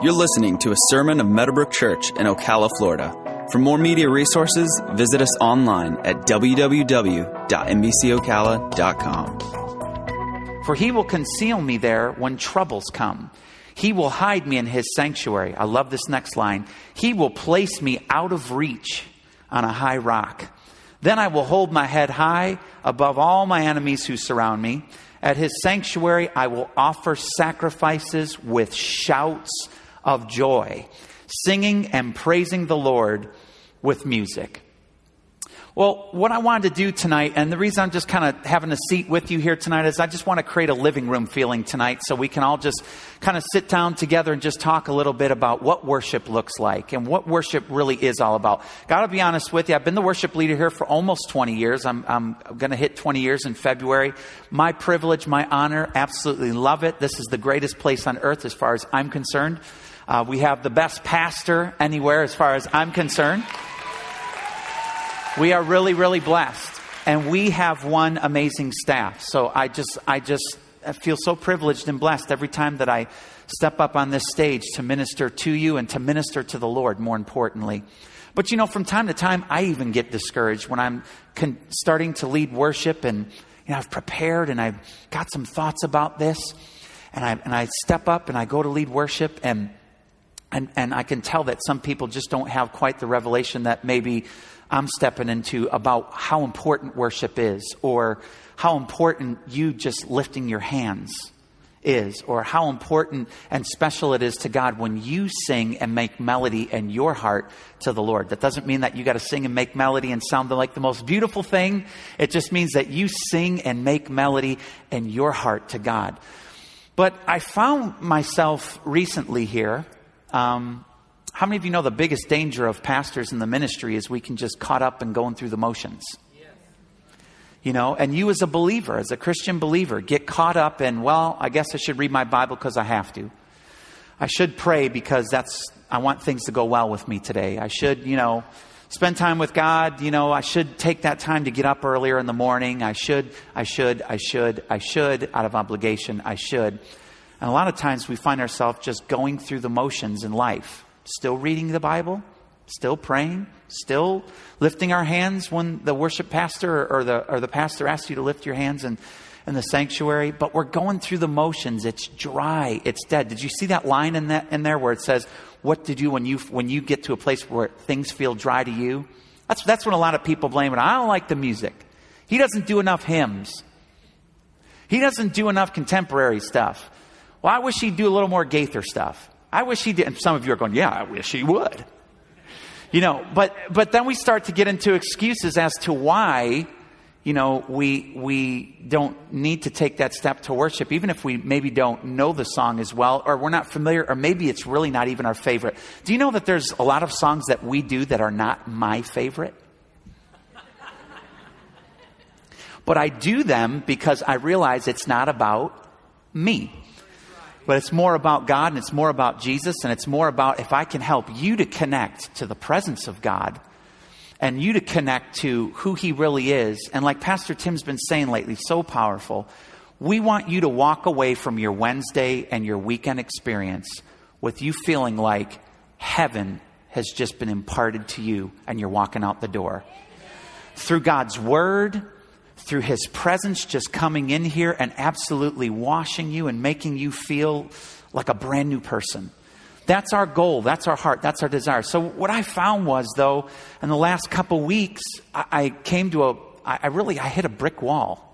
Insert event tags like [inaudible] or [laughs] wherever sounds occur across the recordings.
You're listening to a sermon of Meadowbrook Church in Ocala, Florida. For more media resources, visit us online at www.mbcocala.com. For he will conceal me there when troubles come. He will hide me in his sanctuary. I love this next line. He will place me out of reach on a high rock. Then I will hold my head high above all my enemies who surround me. At his sanctuary, I will offer sacrifices with shouts of joy, singing and praising the Lord with music. Well, what I wanted to do tonight, and the reason I'm just kind of having a seat with you here tonight is I just want to create a living room feeling tonight so we can all just kind of sit down together and just talk a little bit about what worship looks like and what worship really is all about. Got to be honest with you, I've been the worship leader here for almost 20 years. I'm, I'm going to hit 20 years in February. My privilege, my honor, absolutely love it. This is the greatest place on earth as far as I'm concerned. Uh, we have the best pastor anywhere as far as I'm concerned. We are really, really blessed. And we have one amazing staff. So I just, I just feel so privileged and blessed every time that I step up on this stage to minister to you and to minister to the Lord, more importantly. But you know, from time to time, I even get discouraged when I'm con- starting to lead worship and you know, I've prepared and I've got some thoughts about this. And I, and I step up and I go to lead worship and, and, and I can tell that some people just don't have quite the revelation that maybe I'm stepping into about how important worship is, or how important you just lifting your hands is, or how important and special it is to God when you sing and make melody in your heart to the Lord. That doesn't mean that you got to sing and make melody and sound like the most beautiful thing. It just means that you sing and make melody in your heart to God. But I found myself recently here. Um, how many of you know the biggest danger of pastors in the ministry is we can just caught up and going through the motions? You know, and you as a believer, as a Christian believer, get caught up in, well, I guess I should read my Bible because I have to. I should pray because that's, I want things to go well with me today. I should, you know, spend time with God. You know, I should take that time to get up earlier in the morning. I should, I should, I should, I should, out of obligation, I should. And a lot of times we find ourselves just going through the motions in life still reading the Bible, still praying, still lifting our hands when the worship pastor or the, or the pastor asks you to lift your hands in, in the sanctuary, but we're going through the motions. It's dry, it's dead. Did you see that line in, that, in there where it says, What to do when you, when you get to a place where things feel dry to you? That's, that's when a lot of people blame it. I don't like the music. He doesn't do enough hymns. He doesn't do enough contemporary stuff. Well, I wish he'd do a little more Gaither stuff. I wish he did. And some of you are going, yeah, I wish he would. You know, but, but then we start to get into excuses as to why, you know, we, we don't need to take that step to worship, even if we maybe don't know the song as well, or we're not familiar, or maybe it's really not even our favorite. Do you know that there's a lot of songs that we do that are not my favorite? but I do them because I realize it's not about me but it's more about God and it's more about Jesus and it's more about if I can help you to connect to the presence of God and you to connect to who He really is. And like Pastor Tim's been saying lately, so powerful. We want you to walk away from your Wednesday and your weekend experience with you feeling like heaven has just been imparted to you and you're walking out the door. Through God's Word, through His presence just coming in here and absolutely washing you and making you feel like a brand new person. That's our goal. That's our heart. That's our desire. So what I found was, though, in the last couple weeks, I, I came to a, I, I really, I hit a brick wall.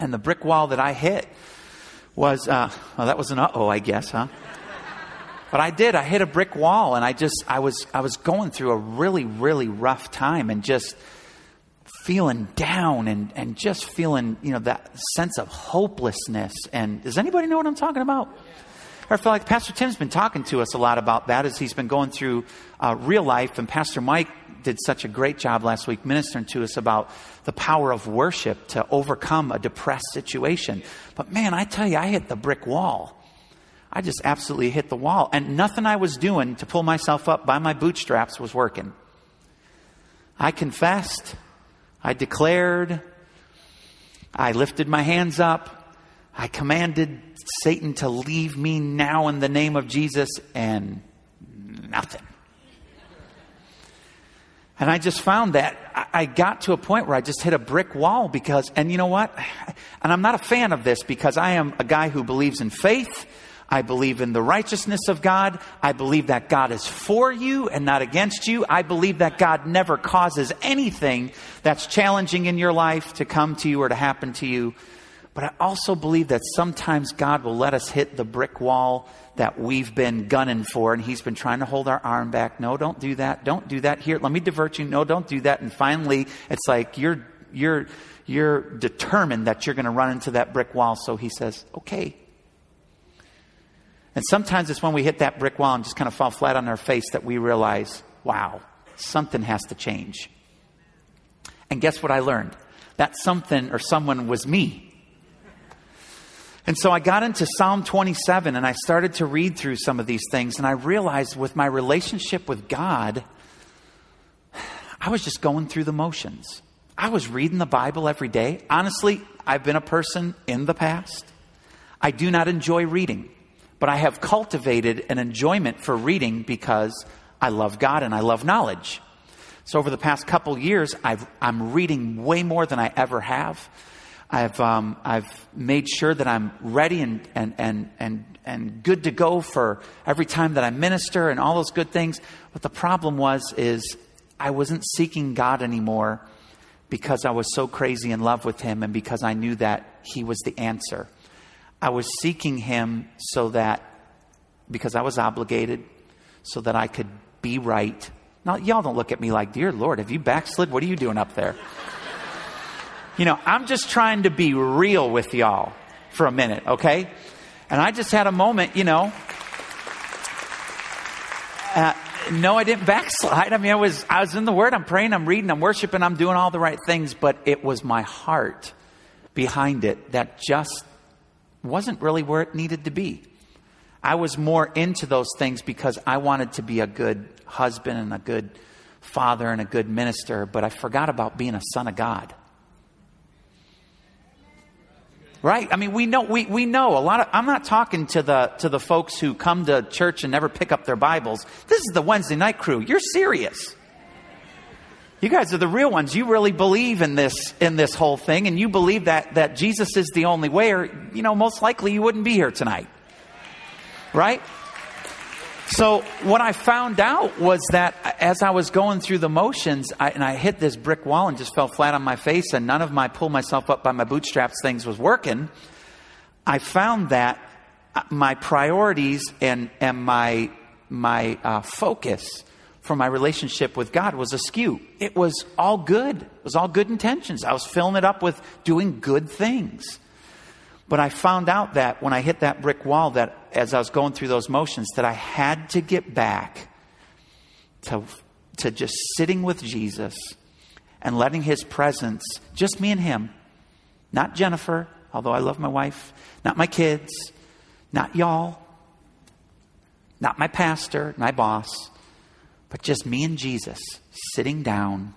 And the brick wall that I hit was, uh, well, that was an uh-oh, I guess, huh? But I did. I hit a brick wall, and I just, I was, I was going through a really, really rough time, and just feeling down and, and just feeling, you know, that sense of hopelessness. And does anybody know what I'm talking about? I feel like Pastor Tim's been talking to us a lot about that as he's been going through uh, real life. And Pastor Mike did such a great job last week ministering to us about the power of worship to overcome a depressed situation. But man, I tell you, I hit the brick wall. I just absolutely hit the wall. And nothing I was doing to pull myself up by my bootstraps was working. I confessed. I declared, I lifted my hands up, I commanded Satan to leave me now in the name of Jesus, and nothing. And I just found that I got to a point where I just hit a brick wall because, and you know what? And I'm not a fan of this because I am a guy who believes in faith. I believe in the righteousness of God. I believe that God is for you and not against you. I believe that God never causes anything that's challenging in your life to come to you or to happen to you. But I also believe that sometimes God will let us hit the brick wall that we've been gunning for and he's been trying to hold our arm back. No, don't do that. Don't do that. Here, let me divert you. No, don't do that. And finally, it's like you're you're you're determined that you're going to run into that brick wall. So he says, "Okay." And sometimes it's when we hit that brick wall and just kind of fall flat on our face that we realize, "Wow, something has to change." And guess what I learned? That something or someone was me. And so I got into Psalm 27 and I started to read through some of these things. And I realized with my relationship with God, I was just going through the motions. I was reading the Bible every day. Honestly, I've been a person in the past. I do not enjoy reading, but I have cultivated an enjoyment for reading because I love God and I love knowledge. So over the past couple years, i am reading way more than I ever have. I've, um, I've made sure that I'm ready and, and, and, and, and good to go for every time that I minister and all those good things. But the problem was, is I wasn't seeking God anymore because I was so crazy in love with Him and because I knew that He was the answer. I was seeking Him so that, because I was obligated, so that I could be right. Now, y'all don't look at me like, Dear Lord, have you backslid? What are you doing up there? You know, I'm just trying to be real with y'all for a minute, okay? And I just had a moment, you know. Uh, no, I didn't backslide. [laughs] I mean, I was I was in the Word. I'm praying. I'm reading. I'm worshiping. I'm doing all the right things. But it was my heart behind it that just wasn't really where it needed to be. I was more into those things because I wanted to be a good husband and a good father and a good minister. But I forgot about being a son of God. Right? I mean, we know, we, we know a lot of, I'm not talking to the, to the folks who come to church and never pick up their Bibles. This is the Wednesday night crew. You're serious. You guys are the real ones. You really believe in this, in this whole thing and you believe that, that Jesus is the only way or, you know, most likely you wouldn't be here tonight. Right? So, what I found out was that as I was going through the motions, I, and I hit this brick wall and just fell flat on my face, and none of my pull myself up by my bootstraps things was working, I found that uh, my priorities and, and my, my uh, focus for my relationship with God was askew. It was all good, it was all good intentions. I was filling it up with doing good things. But I found out that when I hit that brick wall, that as I was going through those motions, that I had to get back to, to just sitting with Jesus and letting his presence, just me and him, not Jennifer, although I love my wife, not my kids, not y'all, not my pastor, my boss, but just me and Jesus sitting down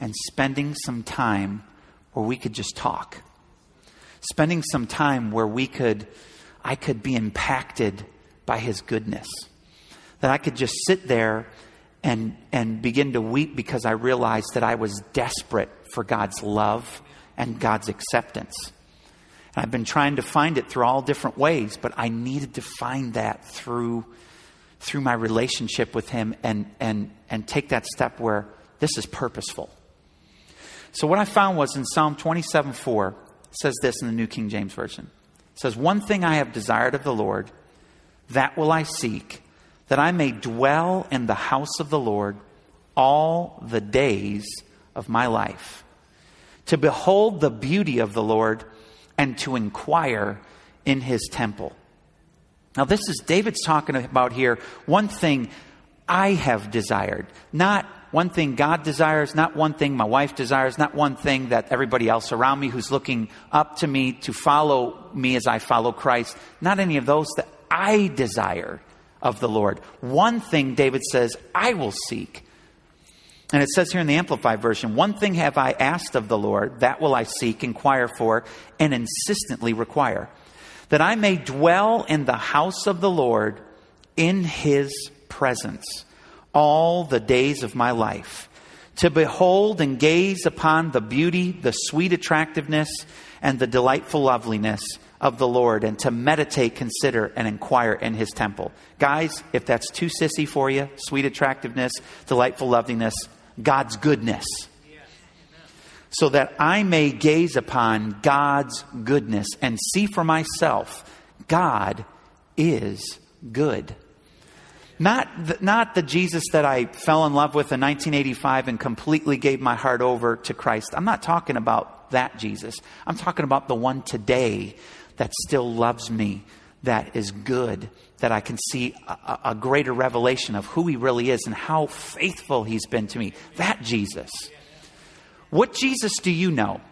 and spending some time where we could just talk spending some time where we could, I could be impacted by his goodness. That I could just sit there and, and begin to weep because I realized that I was desperate for God's love and God's acceptance. And I've been trying to find it through all different ways, but I needed to find that through, through my relationship with Him and, and, and take that step where this is purposeful. So, what I found was in Psalm 27 4, says this in the New King James Version. It says, One thing I have desired of the Lord, that will I seek, that I may dwell in the house of the Lord all the days of my life, to behold the beauty of the Lord and to inquire in his temple. Now, this is David's talking about here one thing I have desired, not one thing God desires, not one thing my wife desires, not one thing that everybody else around me who's looking up to me to follow me as I follow Christ, not any of those that I desire of the Lord. One thing, David says, I will seek. And it says here in the Amplified Version, one thing have I asked of the Lord, that will I seek, inquire for, and insistently require. That I may dwell in the house of the Lord in his presence all the days of my life, to behold and gaze upon the beauty, the sweet attractiveness, and the delightful loveliness of the Lord, and to meditate, consider, and inquire in his temple. Guys, if that's too sissy for you, sweet attractiveness, delightful loveliness, God's goodness. So that I may gaze upon God's goodness and see for myself God is good. Not the, not the Jesus that I fell in love with in 1985 and completely gave my heart over to Christ. I'm not talking about that Jesus. I'm talking about the one today that still loves me, that is good, that I can see a, a greater revelation of who he really is and how faithful he's been to me. That Jesus. What Jesus do you know?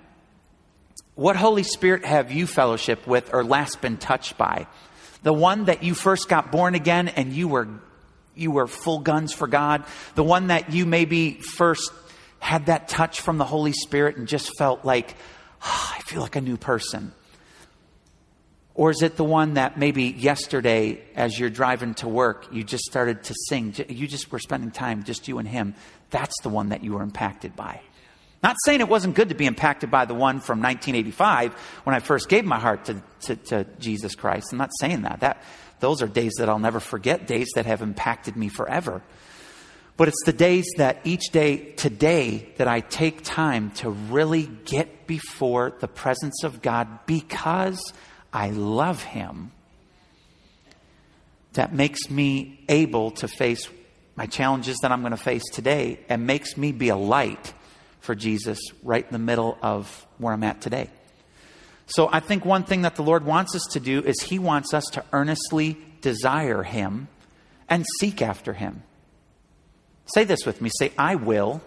What Holy Spirit have you fellowship with or last been touched by? The one that you first got born again and you were you were full guns for God, the one that you maybe first had that touch from the Holy Spirit and just felt like, oh, I feel like a new person? Or is it the one that maybe yesterday, as you're driving to work, you just started to sing? You just were spending time, just you and him. That's the one that you were impacted by. Not saying it wasn't good to be impacted by the one from 1985 when I first gave my heart to, to, to Jesus Christ. I'm not saying that. That those are days that I'll never forget, days that have impacted me forever. But it's the days that each day today that I take time to really get before the presence of God because I love Him that makes me able to face my challenges that I'm going to face today and makes me be a light for Jesus right in the middle of where I'm at today. So I think one thing that the Lord wants us to do is He wants us to earnestly desire Him and seek after Him. Say this with me. Say, I will,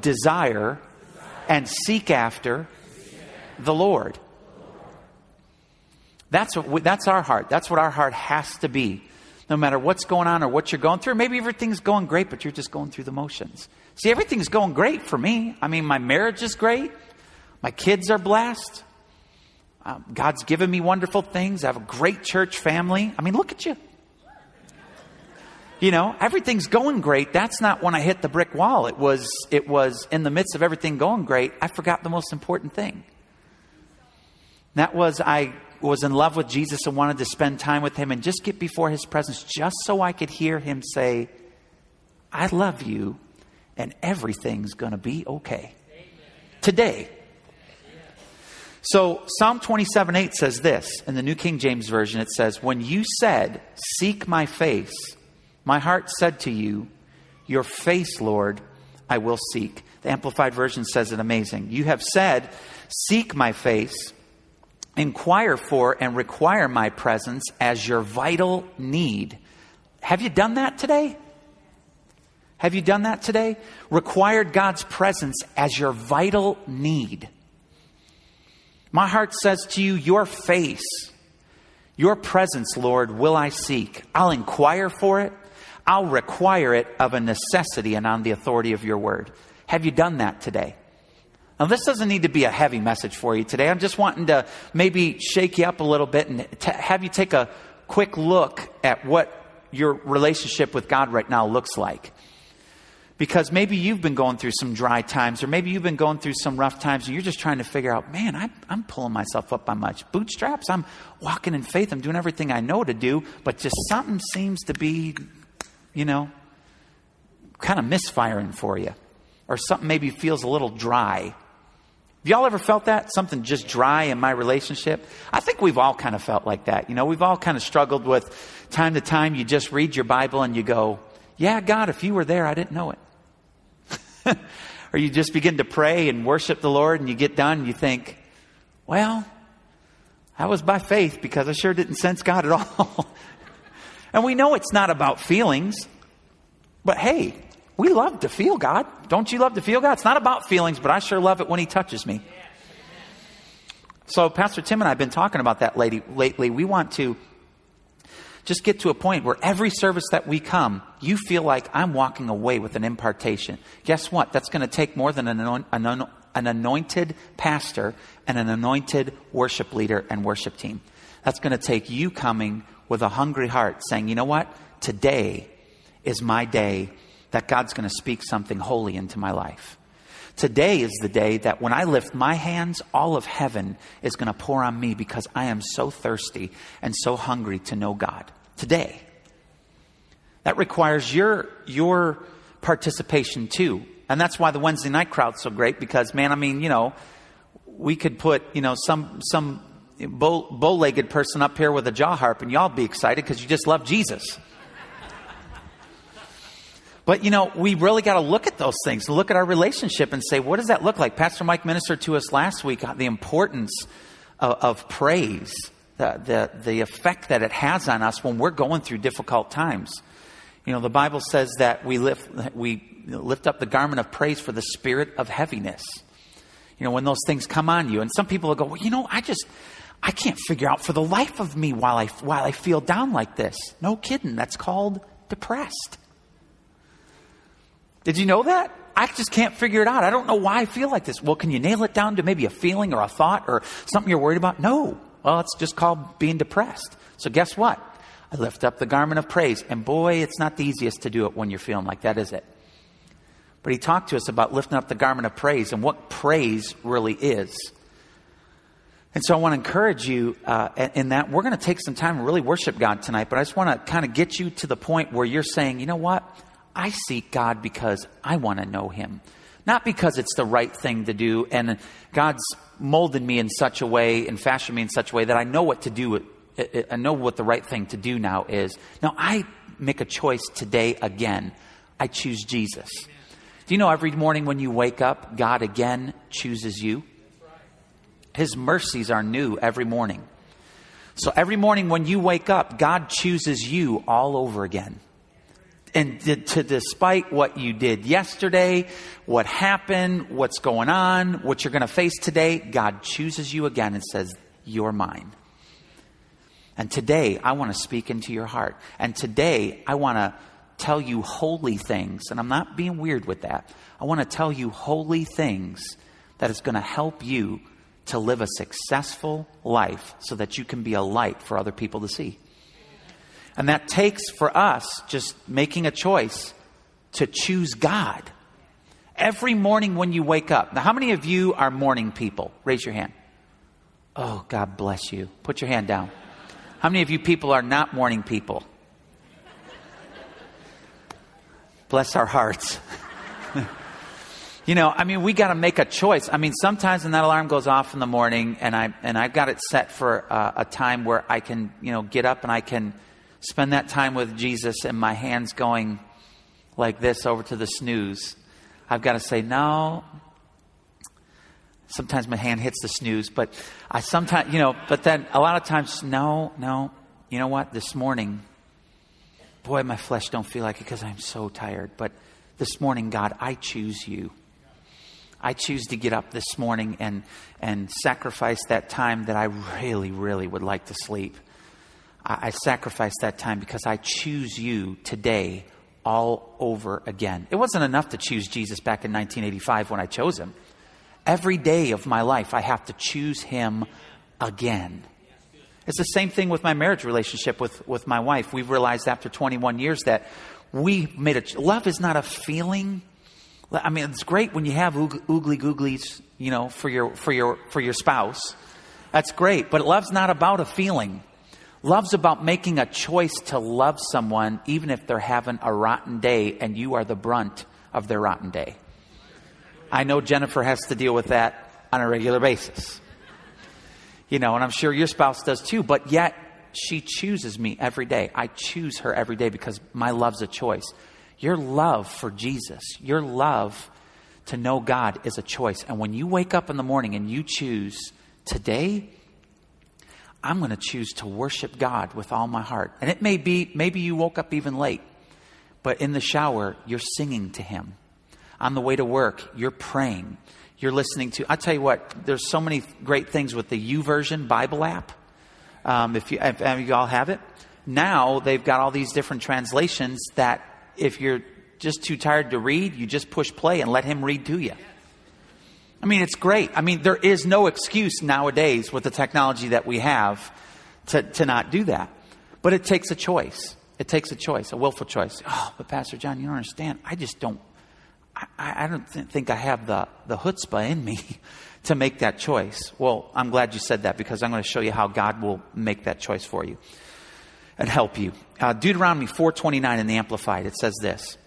desire, and seek after the Lord. That's, what we, that's our heart. That's what our heart has to be. No matter what's going on or what you're going through. Maybe everything's going great, but you're just going through the motions. See, everything's going great for me. I mean, my marriage is great. My kids are blessed. Um, God's given me wonderful things. I have a great church family. I mean, look at you. You know, everything's going great. That's not when I hit the brick wall. It was, it was in the midst of everything going great, I forgot the most important thing. That was I was in love with Jesus and wanted to spend time with him and just get before his presence just so I could hear him say, I love you and everything's going to be okay. Today, so Psalm 27 8 says this in the New King James Version it says, When you said, Seek my face, my heart said to you, Your face, Lord, I will seek. The Amplified Version says it amazing. You have said, Seek my face, inquire for and require my presence as your vital need. Have you done that today? Have you done that today? Required God's presence as your vital need. My heart says to you, Your face, your presence, Lord, will I seek. I'll inquire for it. I'll require it of a necessity and on the authority of your word. Have you done that today? Now, this doesn't need to be a heavy message for you today. I'm just wanting to maybe shake you up a little bit and t- have you take a quick look at what your relationship with God right now looks like because maybe you've been going through some dry times, or maybe you've been going through some rough times, and you're just trying to figure out, man, I'm, I'm pulling myself up by my bootstraps. I'm walking in faith. I'm doing everything I know to do, but just something seems to be, you know, kind of misfiring for you, or something maybe feels a little dry. Have y'all ever felt that? Something just dry in my relationship? I think we've all kind of felt like that. You know, we've all kind of struggled with time to time. You just read your Bible and you go, yeah, God, if you were there, I didn't know it. [laughs] or you just begin to pray and worship the Lord and you get done and you think, well, that was by faith because I sure didn't sense God at all. [laughs] and we know it's not about feelings, but hey, we love to feel God. Don't you love to feel God? It's not about feelings, but I sure love it when He touches me. So, Pastor Tim and I have been talking about that lately. We want to just get to a point where every service that we come, you feel like I'm walking away with an impartation. Guess what? That's going to take more than an, an anointed pastor and an anointed worship leader and worship team. That's going to take you coming with a hungry heart saying, you know what? Today is my day that God's going to speak something holy into my life. Today is the day that when I lift my hands, all of heaven is going to pour on me because I am so thirsty and so hungry to know God. Today. That requires your, your participation too. And that's why the Wednesday night crowd's so great because, man, I mean, you know, we could put, you know, some, some bow, bow-legged person up here with a jaw harp and y'all be excited because you just love Jesus. But you know, we really got to look at those things, look at our relationship and say, what does that look like? Pastor Mike ministered to us last week on the importance of, of praise, the, the, the effect that it has on us when we're going through difficult times. You know, the Bible says that we lift, we lift up the garment of praise for the spirit of heaviness. You know, when those things come on you. And some people will go, well, you know, I just, I can't figure out for the life of me while I, while I feel down like this. No kidding. That's called depressed. Did you know that? I just can't figure it out. I don't know why I feel like this. Well, can you nail it down to maybe a feeling or a thought or something you're worried about? No. Well, it's just called being depressed. So guess what? I lift up the garment of praise. And boy, it's not the easiest to do it when you're feeling like that, is it? But he talked to us about lifting up the garment of praise and what praise really is. And so I want to encourage you uh, in that we're going to take some time and really worship God tonight, but I just want to kind of get you to the point where you're saying, you know what? I seek God because I want to know Him. Not because it's the right thing to do, and God's molded me in such a way and fashioned me in such a way that I know what to do. Uh, uh, I know what the right thing to do now is. Now I make a choice today again. I choose Jesus. Do you know every morning when you wake up, God again chooses you? His mercies are new every morning. So every morning when you wake up, God chooses you all over again and to, despite what you did yesterday, what happened, what's going on, what you're going to face today, God chooses you again and says, You're mine. And today, I want to speak into your heart. And today, I want to tell you holy things. And I'm not being weird with that. I want to tell you holy things that is going to help you to live a successful life so that you can be a light for other people to see. And that takes for us just making a choice to choose God. Every morning when you wake up. Now, how many of you are morning people? Raise your hand. Oh, God bless you. Put your hand down. How many of you people are not morning people? Bless our hearts. [laughs] you know, I mean, we got to make a choice. I mean, sometimes when that alarm goes off in the morning, and I and I've got it set for uh, a time where I can, you know, get up and I can spend that time with Jesus and my hands going like this over to the snooze, I've got to say, no. Sometimes my hand hits the snooze, but I sometimes, you know, but then a lot of times, no, no. You know what? This morning, boy, my flesh don't feel like it because I'm so tired. But this morning, God, I choose you. I choose to get up this morning and, and sacrifice that time that I really, really would like to sleep. I, I sacrifice that time because I choose you today all over again. It wasn't enough to choose Jesus back in 1985 when I chose him. Every day of my life, I have to choose him again. It's the same thing with my marriage relationship with, with my wife. We've realized after 21 years that we made a love is not a feeling. I mean, it's great when you have oogly googlies, you know, for your for your for your spouse. That's great, but love's not about a feeling. Love's about making a choice to love someone even if they're having a rotten day and you are the brunt of their rotten day. I know Jennifer has to deal with that on a regular basis. You know, and I'm sure your spouse does too, but yet she chooses me every day. I choose her every day because my love's a choice. Your love for Jesus, your love to know God is a choice. And when you wake up in the morning and you choose, today I'm going to choose to worship God with all my heart. And it may be, maybe you woke up even late, but in the shower, you're singing to Him. On the way to work, you're praying. You're listening to, I tell you what, there's so many great things with the YouVersion Bible app. Um, if, you, if, if you all have it, now they've got all these different translations that if you're just too tired to read, you just push play and let Him read to you. I mean, it's great. I mean, there is no excuse nowadays with the technology that we have to, to not do that. But it takes a choice. It takes a choice, a willful choice. Oh, but Pastor John, you don't understand. I just don't, I, I don't th- think I have the, the chutzpah in me [laughs] to make that choice. Well, I'm glad you said that because I'm going to show you how God will make that choice for you and help you. Uh, Deuteronomy 4:29 in the Amplified it says this: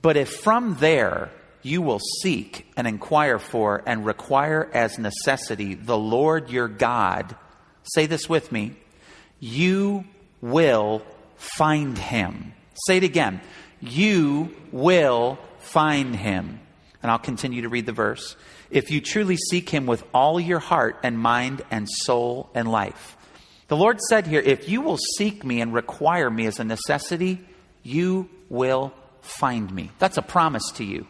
"But if from there you will seek and inquire for and require as necessity the Lord your God, say this with me, you will find him." Say it again. You will find him. And I'll continue to read the verse. If you truly seek him with all your heart and mind and soul and life. The Lord said here, if you will seek me and require me as a necessity, you will find me. That's a promise to you.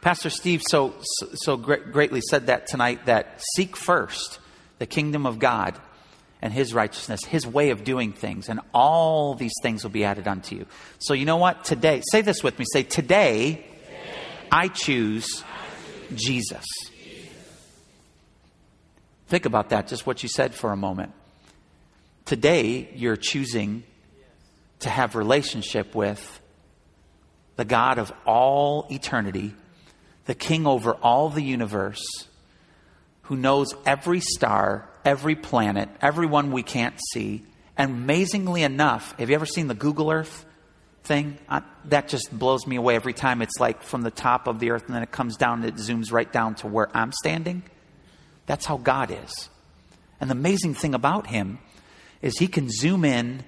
Pastor Steve so, so greatly said that tonight that seek first the kingdom of God and his righteousness, his way of doing things, and all these things will be added unto you. So, you know what? Today, say this with me say, Today, I choose Jesus. Think about that, just what you said for a moment. Today, you're choosing to have relationship with the God of all eternity, the King over all the universe, who knows every star, every planet, everyone we can't see. And amazingly enough, have you ever seen the Google Earth thing? Uh, that just blows me away every time. It's like from the top of the earth and then it comes down and it zooms right down to where I'm standing. That's how God is. And the amazing thing about Him is He can zoom in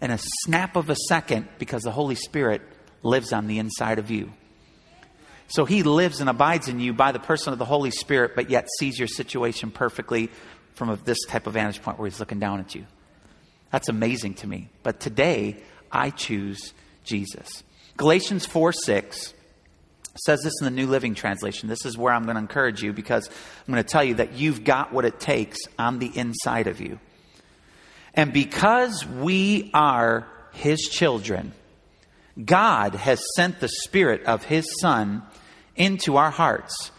in a snap of a second because the Holy Spirit lives on the inside of you. So He lives and abides in you by the person of the Holy Spirit, but yet sees your situation perfectly from a, this type of vantage point where He's looking down at you. That's amazing to me. But today, I choose Jesus. Galatians 4 6 says this in the New Living Translation. This is where I'm going to encourage you because I'm going to tell you that you've got what it takes on the inside of you. And because we are His children, God has sent the Spirit of His Son into our hearts,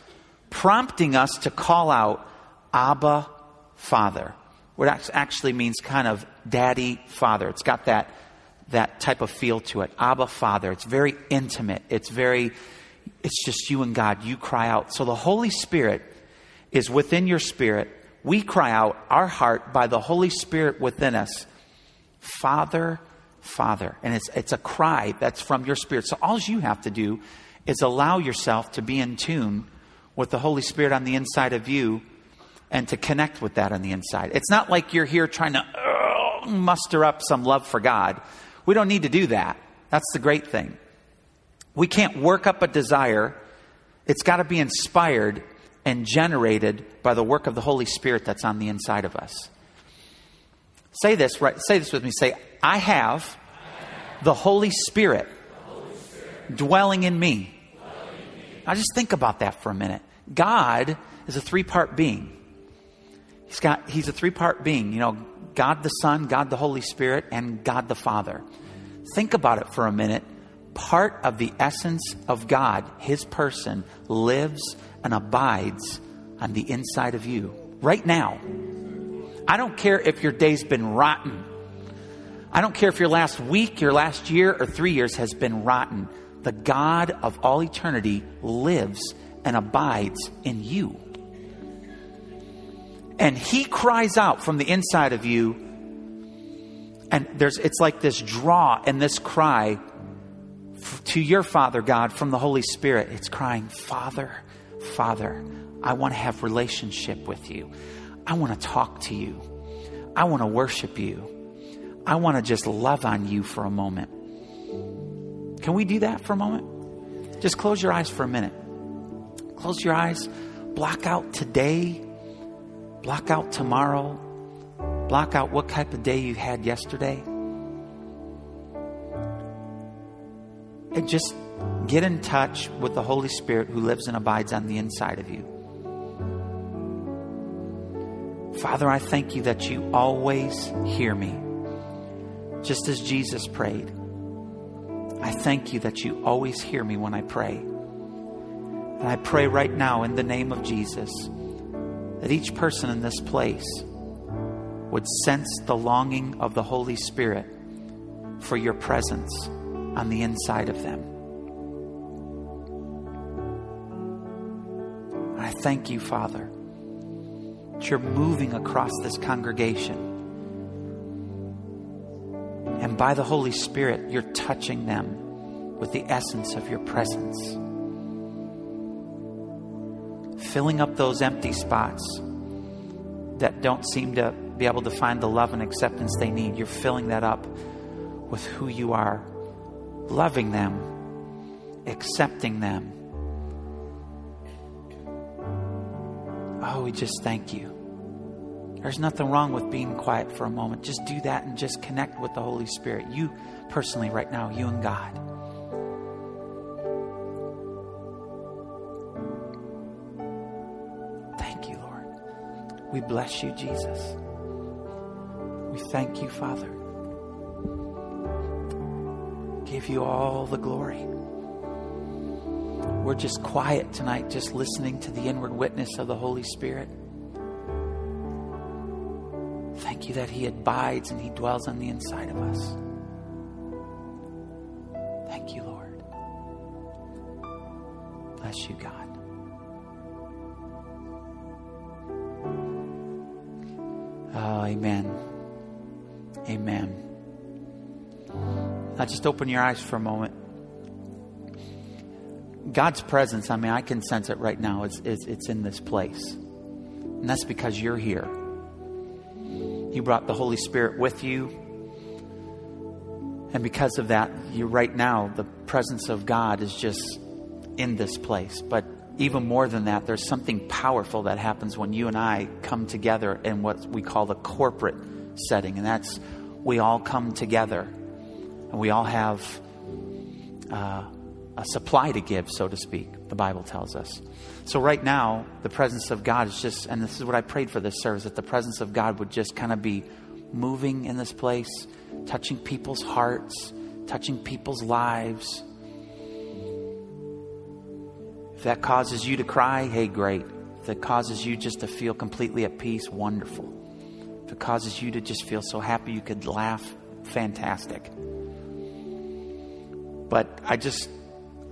prompting us to call out, Abba, Father. What actually means kind of daddy, father. It's got that, that type of feel to it. Abba, Father. It's very intimate. It's very it's just you and God. You cry out. So the Holy Spirit is within your spirit. We cry out our heart by the Holy Spirit within us. Father, Father. And it's, it's a cry that's from your spirit. So all you have to do is allow yourself to be in tune with the Holy Spirit on the inside of you and to connect with that on the inside. It's not like you're here trying to uh, muster up some love for God. We don't need to do that. That's the great thing. We can't work up a desire. It's got to be inspired and generated by the work of the Holy Spirit that's on the inside of us. Say this, right? Say this with me. Say, I have the Holy Spirit, dwelling in me. Now just think about that for a minute. God is a three part being. He's got he's a three part being, you know, God the Son, God the Holy Spirit, and God the Father. Think about it for a minute part of the essence of God, His person, lives and abides on the inside of you right now. I don't care if your day's been rotten. I don't care if your last week, your last year, or three years has been rotten. The God of all eternity lives and abides in you. And He cries out from the inside of you. And there's, it's like this draw and this cry to your Father God from the Holy Spirit. It's crying, Father, Father, I want to have relationship with you. I want to talk to you. I want to worship you. I want to just love on you for a moment. Can we do that for a moment? Just close your eyes for a minute. Close your eyes. Block out today. Block out tomorrow. Block out what type of day you had yesterday. and just get in touch with the Holy Spirit who lives and abides on the inside of you. Father, I thank you that you always hear me, just as Jesus prayed. I thank you that you always hear me when I pray. And I pray right now in the name of Jesus that each person in this place would sense the longing of the Holy Spirit for your presence on the inside of them. I thank you, Father, that you're moving across this congregation. And by the Holy Spirit, you're touching them with the essence of your presence. Filling up those empty spots that don't seem to be able to find the love and acceptance they need. You're filling that up with who you are, loving them, accepting them. Oh, we just thank you. There's nothing wrong with being quiet for a moment. Just do that and just connect with the Holy Spirit. You personally, right now, you and God. Thank you, Lord. We bless you, Jesus. We thank you, Father. Give you all the glory. We're just quiet tonight, just listening to the inward witness of the Holy Spirit. You that He abides and He dwells on the inside of us. Thank you, Lord. Bless you, God. Oh, amen. Amen. Now just open your eyes for a moment. God's presence, I mean, I can sense it right now. It's, it's, it's in this place. And that's because you're here. You brought the Holy Spirit with you. And because of that, you right now, the presence of God is just in this place. But even more than that, there's something powerful that happens when you and I come together in what we call the corporate setting. And that's we all come together and we all have uh, a supply to give, so to speak, the Bible tells us. So, right now, the presence of God is just, and this is what I prayed for this service, that the presence of God would just kind of be moving in this place, touching people's hearts, touching people's lives. If that causes you to cry, hey, great. If it causes you just to feel completely at peace, wonderful. If it causes you to just feel so happy you could laugh, fantastic. But I just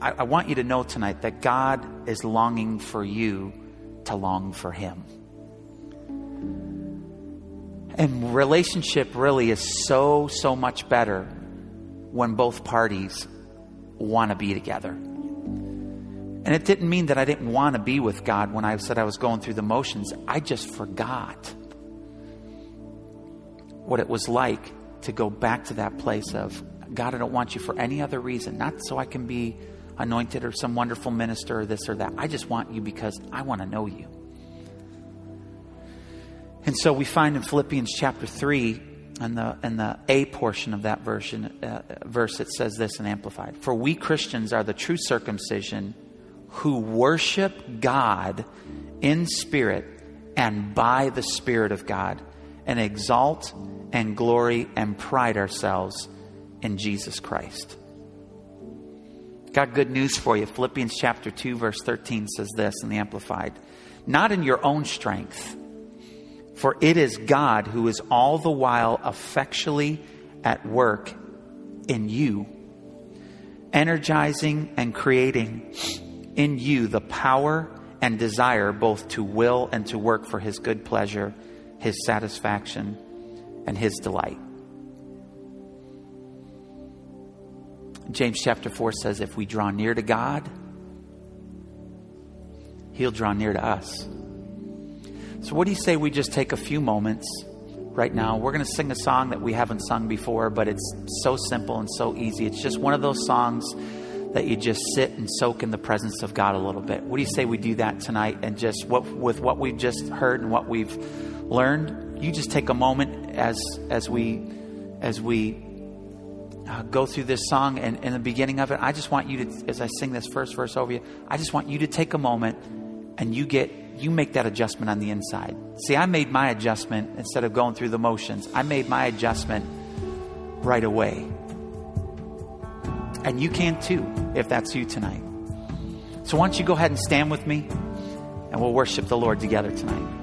I, I want you to know tonight that God is longing for you to long for Him. And relationship really is so, so much better when both parties want to be together. And it didn't mean that I didn't want to be with God when I said I was going through the motions. I just forgot what it was like to go back to that place of God, I don't want you for any other reason, not so I can be anointed or some wonderful minister or this or that. I just want you because I want to know you. And so we find in Philippians chapter 3, and the, and the A portion of that version, uh, verse, it says this in Amplified For we Christians are the true circumcision who worship God in spirit and by the Spirit of God, and exalt and glory and pride ourselves in Jesus Christ. Got good news for you. Philippians chapter 2, verse 13 says this in the Amplified Not in your own strength, for it is God who is all the while effectually at work in you, energizing and creating in you the power and desire both to will and to work for his good pleasure, his satisfaction, and his delight. James chapter 4 says, if we draw near to God, He'll draw near to us. So, what do you say we just take a few moments right now? We're going to sing a song that we haven't sung before, but it's so simple and so easy. It's just one of those songs that you just sit and soak in the presence of God a little bit. What do you say we do that tonight? And just what, with what we've just heard and what we've learned, you just take a moment as as we as we uh, go through this song and in the beginning of it, I just want you to, as I sing this first verse over you, I just want you to take a moment and you get, you make that adjustment on the inside. See, I made my adjustment instead of going through the motions. I made my adjustment right away. And you can too, if that's you tonight. So why don't you go ahead and stand with me and we'll worship the Lord together tonight.